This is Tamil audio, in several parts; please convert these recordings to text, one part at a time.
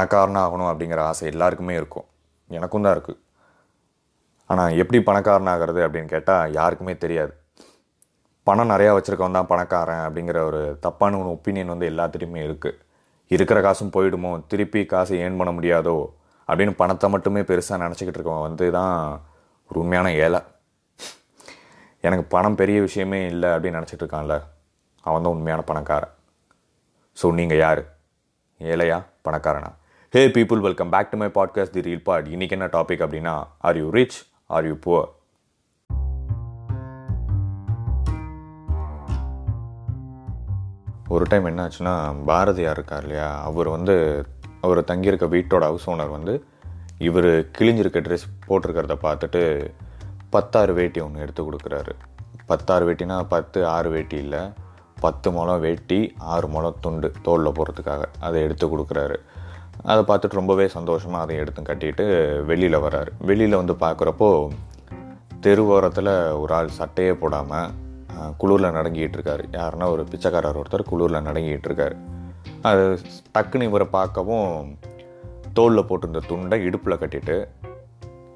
பணக்காரனாக ஆகணும் அப்படிங்கிற ஆசை எல்லாருக்குமே இருக்கும். எனக்கும் தான் இருக்குது ஆனால் எப்படி பணக்காரனாகிறது அப்படின்னு கேட்டால் யாருக்குமே தெரியாது. பணம் நிறையா வச்சுருக்கவன் தான் பணக்காரன் அப்படிங்கிற ஒரு தப்பான ஒரு ஒப்பீனியன் வந்து எல்லாத்துலேயுமே இருக்குது இருக்கிற காசும் போயிடுமோ? திருப்பி காசு ஏர்ன் பண்ண முடியாதோ? அப்படின்னு பணத்தை மட்டுமே பெருசாக நினச்சிக்கிட்டு இருக்கவன் வந்து தான் ஒரு உண்மையான ஏழை. எனக்கு பணம் பெரிய விஷயமே இல்லை அப்படின்னு நினச்சிட்டு இருக்கான்ல. அவன் தான் உண்மையான பணக்காரன். ஸோ நீங்கள் யார்? ஏழையா? பணக்காரனா? Hey people welcome back to my podcast the reel pod இன்றைக்கி என்ன டாபிக் அப்படின்னா are you rich are you poor ஒரு டைம் என்ன ஆச்சுன்னா பாரதியார் இருக்கார் இல்லையா? அவர் வந்து அவர் தங்கியிருக்க வீட்டோட ஹவுஸ் ஓனர் வந்து இவர் கிழிஞ்சிருக்க ட்ரெஸ் போட்டிருக்கிறத பார்த்துட்டு பத்தாறு வேட்டி ஒன்று எடுத்து கொடுக்குறாரு. பத்தாறு வேட்டினா பத்து ஆறு வேட்டி இல்லை. பத்து முழம் வேட்டி ஆறு முழம் துண்டு தோளில் போகிறதுக்காக அதை எடுத்து கொடுக்குறாரு. அதை பார்த்துட்டு ரொம்பவே சந்தோஷமாக அதை எடுத்து கட்டிட்டு வெளியில் வராரு வெளியில் வந்து பார்க்குறப்போ தெருவோரத்தில் ஒரு ஆள் சட்டையே போடாமல் குளிரில் நடங்கிட்டு இருக்காரு. யாருன்னா ஒரு பிச்சைக்காரர் ஒருத்தர் குளிரில் நடங்கிட்டு இருக்காரு. அது டக்குன்னு இவரை பார்க்கவும் தோளில் போட்டிருந்த துண்டை இடுப்பில் கட்டிட்டு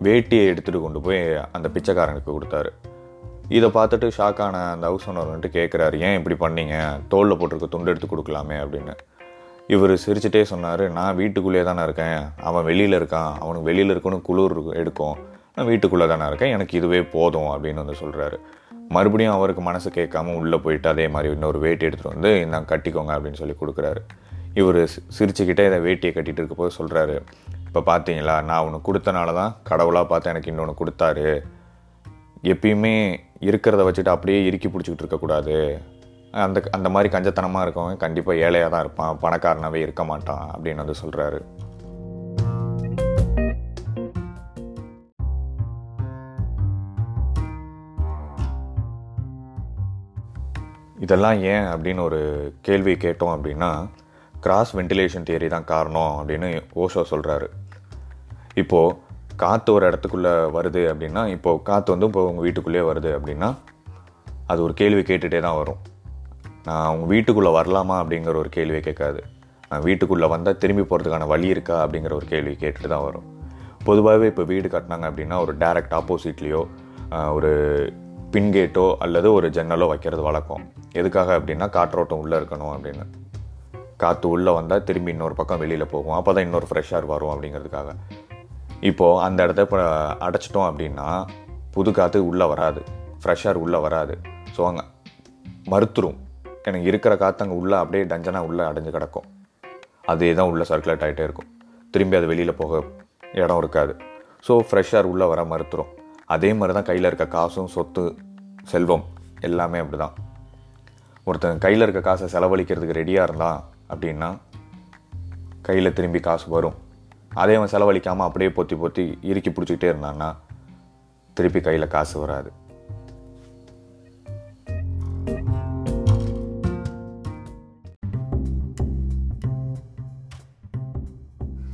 வேட்டியை எடுத்துகிட்டு கொண்டு போய் அந்த பிச்சைக்காரனுக்கு கொடுத்தாரு. இதை பார்த்துட்டு ஷாக்கான அந்த ஹவுஸ் ஓனர் வந்துட்டு கேட்குறாரு ஏன் இப்படி பண்ணீங்க? தோளில் போட்டிருக்க துண்டு எடுத்து கொடுக்கலாமே அப்படின்னு. இவர் சிரிச்சுட்டே சொன்னார் நான் வீட்டுக்குள்ளேயே தானே இருக்கேன். அவன் வெளியில் இருக்கான். அவனுக்கு வெளியில் இருக்கணும் குளிர் எடுக்கும். நான் வீட்டுக்குள்ளே தானே இருக்கேன். எனக்கு இதுவே போதும் அப்படின்னு வந்து சொல்கிறாரு மறுபடியும் அவருக்கு மனசு கேட்காம உள்ளே போயிட்டு அதே மாதிரி இன்னொரு வேட்டி எடுத்துகிட்டு வந்து நான் கட்டிக்கோங்க அப்படின்னு சொல்லி கொடுக்குறாரு. இவர் சிரிச்சுக்கிட்டே இதை வேட்டியை கட்டிகிட்டு இருக்க போது சொல்கிறாரு இப்போ பார்த்தீங்களா நான் ஒன்று கொடுத்தனால தான் கடவுளாக பார்த்து எனக்கு இன்னொன்று கொடுத்தாரு. எப்பயுமே இருக்கிறத வச்சுட்டு அப்படியே இறுக்கி பிடிச்சிக்கிட்டு இருக்கக்கூடாது. அந்த அந்த மாதிரி கஞ்சத்தனமாக இருக்கவங்க கண்டிப்பாக ஏழையாக தான் இருப்பான் பணக்காரனாகவே இருக்க மாட்டான் அப்படின்னு வந்து சொல்கிறாரு இதெல்லாம் ஏன் அப்படின்னு ஒரு கேள்வி கேட்டோம் அப்படின்னா கிராஸ் வென்டிலேஷன் தியரி தான் காரணம் அப்படின்னு ஓஷோ சொல்கிறாரு இப்போது காற்று ஒரு இடத்துக்குள்ளே வருது அப்படின்னா இப்போது காற்று வந்து இப்போ உங்கள் வீட்டுக்குள்ளேயே வருது அப்படின்னா அது ஒரு கேள்வி கேட்டுகிட்டே தான் வரும். நான் அவங்க வீட்டுக்குள்ளே வரலாமா அப்படிங்கிற ஒரு கேள்வியை கேட்காது. நான் வீட்டுக்குள்ளே வந்தால் திரும்பி போகிறதுக்கான வழி இருக்கா அப்படிங்கிற ஒரு கேள்வி கேட்டுட்டு தான் வரும். பொதுவாகவே இப்போ வீடு கட்டினாங்க அப்படின்னா ஒரு டேரக்ட் ஆப்போசிட்லேயோ ஒரு பின்கேட்டோ அல்லது ஒரு ஜன்னலோ வைக்கிறது வழக்கம். எதுக்காக அப்படின்னா காற்றோட்டம் உள்ளே இருக்கணும் அப்படின்னு. காற்று உள்ளே வந்தால் திரும்பி இன்னொரு பக்கம் வெளியில் போகும். அப்போ தான் இன்னொரு ஃப்ரெஷ்ஷாக வரும் அப்படிங்கிறதுக்காக. இப்போது அந்த இடத்த இப்போ அடைச்சிட்டோம் அப்படின்னா புது காற்று உள்ளே வராது. ஃப்ரெஷ்ஷாக உள்ளே வராது. ஸோ அங்கே மறுத்துரும். எனக்கு இருக்கிற காற்று அங்கே உள்ளே அப்படியே டஞ்சனாக உள்ளே அடைஞ்சு கிடக்கும். அதே தான் உள்ளே சர்க்குலேட் ஆகிட்டே இருக்கும். திரும்பி அது வெளியில் போக இடம் இருக்காது. ஸோ ஃப்ரெஷ்ஷாக உள்ளே வர மறுத்துரும். அதே மாதிரி தான் கையில் இருக்க காசும் சொத்து செல்வம் எல்லாமே அப்படி தான் ஒருத்தன் கையில் இருக்க காசை செலவழிக்கிறதுக்கு ரெடியாக இருந்தான் அப்படின்னா கையில் திரும்பி காசு வரும். அதே அவன் செலவழிக்காமல் அப்படியே பொத்தி பொத்தி இறுக்கி பிடிச்சிக்கிட்டே இருந்தான்னா திருப்பி கையில் காசு வராது.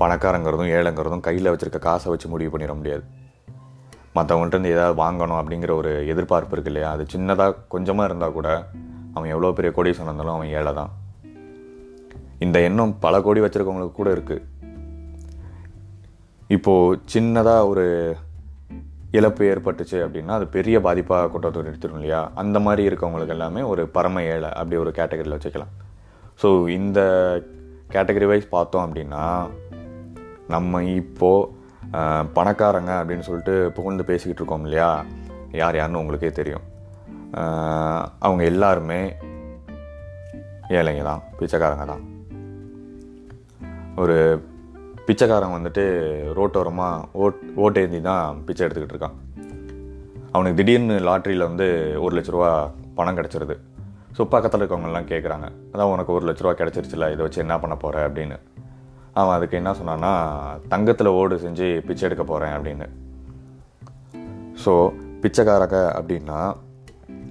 பணக்காரங்கிறதும் ஏழைங்கிறதும் கையில் வச்சுருக்க காசை வச்சு முடிவு பண்ணிட முடியாது. மற்றவங்கள்ட்ட ஏதாவது வாங்கணும் அப்படிங்கிற ஒரு எதிர்பார்ப்பு இருக்கு இல்லையா? அது சின்னதாக கொஞ்சமாக இருந்தால் கூட அவன் எவ்வளோ பெரிய கோடி சொன்னாலும் அவன் ஏழை தான். இந்த எண்ணம் பல கோடி வச்சுருக்கவங்களுக்கு கூட இருக்குது இப்போது சின்னதாக ஒரு இழப்பு ஏற்பட்டுச்சு அப்படின்னா அது பெரிய பாதிப்பாக கூட்டத்தை எடுத்துடும் இல்லையா? அந்த மாதிரி இருக்கவங்களுக்கு எல்லாமே ஒரு பரம ஏழை அப்படி ஒரு கேட்டகரியில் வச்சுக்கலாம். ஸோ இந்த கேட்டகரி வைஸ் பார்த்தோம் அப்படின்னா நம்ம இப்போது பணக்காரங்க அப்படின்னு சொல்லிட்டு புகழ்ந்து பேசிக்கிட்டு இருக்கோம் இல்லையா? யார் யாருன்னு உங்களுக்கே தெரியும். அவங்க எல்லாருமே ஏழைங்க தான் பிச்சைக்காரங்க தான். ஒரு பிச்சைக்காரன் வந்துட்டு ரோட்டோரமாக ஓட் ஓட்டேந்தி தான் பிச்சை எடுத்துக்கிட்டு இருக்கான். அவனுக்கு திடீர்னு லாட்ரியில் வந்து ஒரு லட்ச ரூபா பணம் கிடச்சிருது. ஸோ பக்கத்தில் இருக்கவங்கெல்லாம் கேட்குறாங்க அதான் உனக்கு ஒரு லட்ச ரூபா கிடச்சிருச்சுல இதை வச்சு என்ன பண்ண போகிற அப்படின்னு. அவன் அதுக்கு என்ன சொன்னான்னா தங்கத்தில் ஓடு செஞ்சு பிச்சை எடுக்க போகிறேன் அப்படின்னு. ஸோ பிச்சைக்காரங்க அப்படின்னா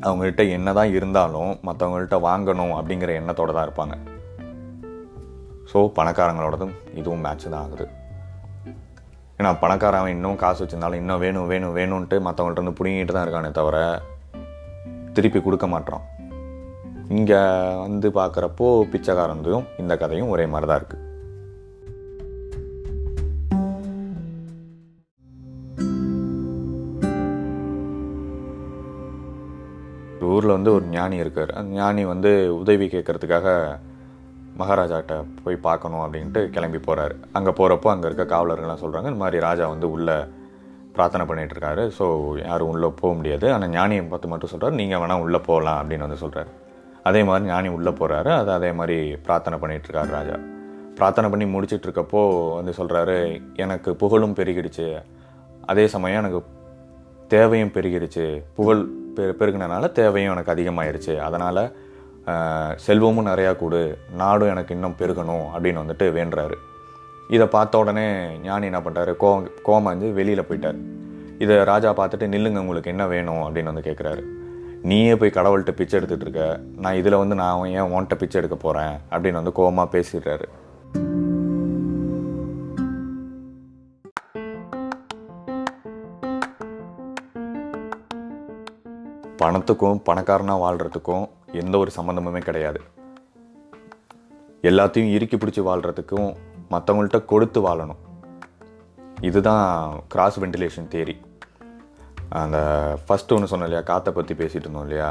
அவங்கள்ட்ட என்ன தான் இருந்தாலும் மற்றவங்கள்ட்ட வாங்கணும் அப்படிங்கிற எண்ணத்தோடு தான் இருப்பாங்க. ஸோ பணக்காரங்களோடதும் இதுவும் மேட்ச் தான் ஆகுது. ஏன்னா பணக்காரன் இன்னும் காசு வச்சிருந்தாலும் இன்னும் வேணும் வேணும் வேணும்ன்ட்டு மற்றவங்கள்ட்ட வந்து பிடிங்கிட்டு தான் இருக்கானே தவிர திருப்பி கொடுக்க மாட்டான் இங்கே வந்து பார்க்குறப்போ பிச்சைக்காரந்தையும் இந்த கதையும் ஒரே மாதிரி தான் இருக்குது ஊரில் வந்து ஒரு ஞானி இருக்கார். அந்த ஞானி வந்து உதவி கேட்கறதுக்காக மகாராஜாட்ட போய் பார்க்கணும் அப்படின்ட்டு கிளம்பி போகிறாரு அங்கே போகிறப்போ அங்கே இருக்க காவலர்கள்லாம் சொல்கிறாங்க இந்த மாதிரி ராஜா வந்து உள்ளே பிரார்த்தனை பண்ணிகிட்ருக்காரு ஸோ யாரும் உள்ளே போக முடியாது. ஆனால் ஞானியை பார்த்து மட்டும் சொல்கிறார் நீங்கள் வேணால் உள்ளே போகலாம் அப்படின்னு வந்து சொல்கிறாரு அதே மாதிரி ஞானி உள்ளே போகிறாரு அது அதே மாதிரி பிரார்த்தனை பண்ணிகிட்ருக்காரு ராஜா. பிரார்த்தனை பண்ணி முடிச்சிட்டு இருக்கப்போ வந்து சொல்கிறாரு எனக்கு புகழும் பெருகிடுச்சு. அதே சமயம் எனக்கு தேவையும் பெருகிடுச்சு புகழ் பெரு பெருகினனால தேவையும் எனக்கு அதிகமாயிருச்சு. அதனால் செல்வமும் நிறையா கூடு. நாடும் எனக்கு இன்னும் பெருகணும் அப்படின்னு வந்துட்டு வேண்டுறாரு. இதை பார்த்த உடனே ஞானி என்ன பண்ணுறாரு கோவம் கோமா வந்து வெளியில் போயிட்டார். இதை ராஜா பார்த்துட்டு நில்லுங்க உங்களுக்கு என்ன வேணும்? அப்படின்னு வந்து கேட்குறாரு நீயே போய் கடவுள்கிட்ட பிச்சை எடுத்துகிட்டு இருக்க. நான் இதில் வந்து நான் ஏன் உன்கிட்ட பிச்சை எடுக்க போகிறேன் அப்படின்னு வந்து கோவமாக பேசிடுறாரு. பணத்துக்கும் பணக்காரனாக வாழ்கிறதுக்கும் எந்த ஒரு சம்மந்தமுமே கிடையாது. எல்லாத்தையும் இறுக்கி பிடிச்சி வாழ்கிறதுக்கும் மற்றவங்கள்ட்ட கொடுத்து வாழணும். இதுதான் கிராஸ் வென்டிலேஷன் தேரி அந்த ஃபஸ்ட்டு ஒன்று சொன்னேன் இல்லையா காற்றை பற்றி பேசிகிட்டு இருந்தோம் இல்லையா?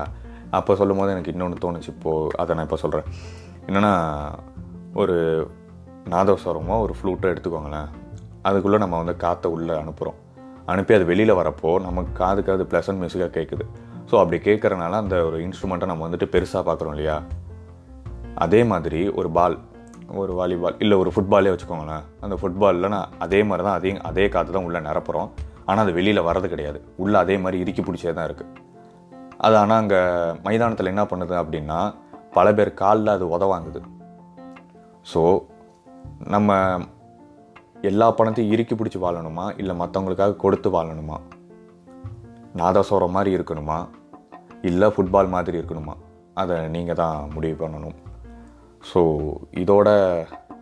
அப்போ சொல்லும் போது எனக்கு இன்னொன்று தோணுச்சு இப்போது அதை நான் இப்போ சொல்கிறேன் என்னென்னா ஒரு நாதஸ்வரமோ ஒரு ஃப்ளூட்டோ எடுத்துக்கோங்களேன். அதுக்குள்ளே நம்ம வந்து காற்றை உள்ளே அனுப்புகிறோம் அனுப்பி அது வெளியில் வரப்போ நமக்கு காதுக்கு அது ப்ளசன்ட் மியூசிக்காக கேட்குது ஸோ அப்படி கேட்குறனால அந்த ஒரு இன்ஸ்ட்ருமெண்ட்டை நம்ம வந்துட்டு பெருசாக பார்க்குறோம் இல்லையா? அதே மாதிரி ஒரு பால் ஒரு வாலிபால் இல்லை ஒரு ஃபுட்பாலே வச்சுக்கோங்களேன். அந்த ஃபுட்பாலில் நான் அதே மாதிரி தான் அதே அதே காற்று தான் உள்ளே நிரப்புறோம். ஆனால் அது வெளியில் வரது கிடையாது. உள்ளே அதே மாதிரி இறுக்கி பிடிச்சே தான் இருக்குது அது ஆனால் அங்கே மைதானத்தில் என்ன பண்ணுது அப்படின்னா பல பேர் காலில் அது உதவாங்குது. ஸோ நம்ம எல்லா பணத்தையும் இறுக்கி பிடிச்சி வாழணுமா? இல்லை மற்றவங்களுக்காக கொடுத்து வாழணுமா? நாதஸ்வரம் மாதிரி இருக்கணுமா? இல்லை ஃபுட்பால் மாதிரி இருக்கணுமா? அதை நீங்கள் தான் முடிவு பண்ணணும். ஸோ இதோட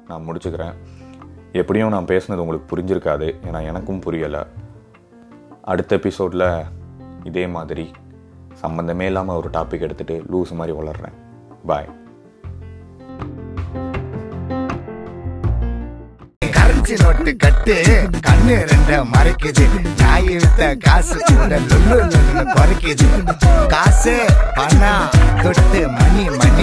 நான் முடிச்சுக்கிறேன். எப்படியும் நான் பேசுனது உங்களுக்கு புரிஞ்சிருக்காது. ஏன்னா எனக்கும் புரியலை. அடுத்த எபிசோடில் இதே மாதிரி சம்மந்தமே இல்லாமல் ஒரு டாபிக் எடுத்துகிட்டு லூஸ் மாதிரி வளர்றேன். பாய் அஞ்சு நோட்டு கட்டு கண்ணு ரெண்ட மறைக்குது. நாய் இழுத்த காசு குறைக்குது. காசு பணம் தொட்டு மணி மணி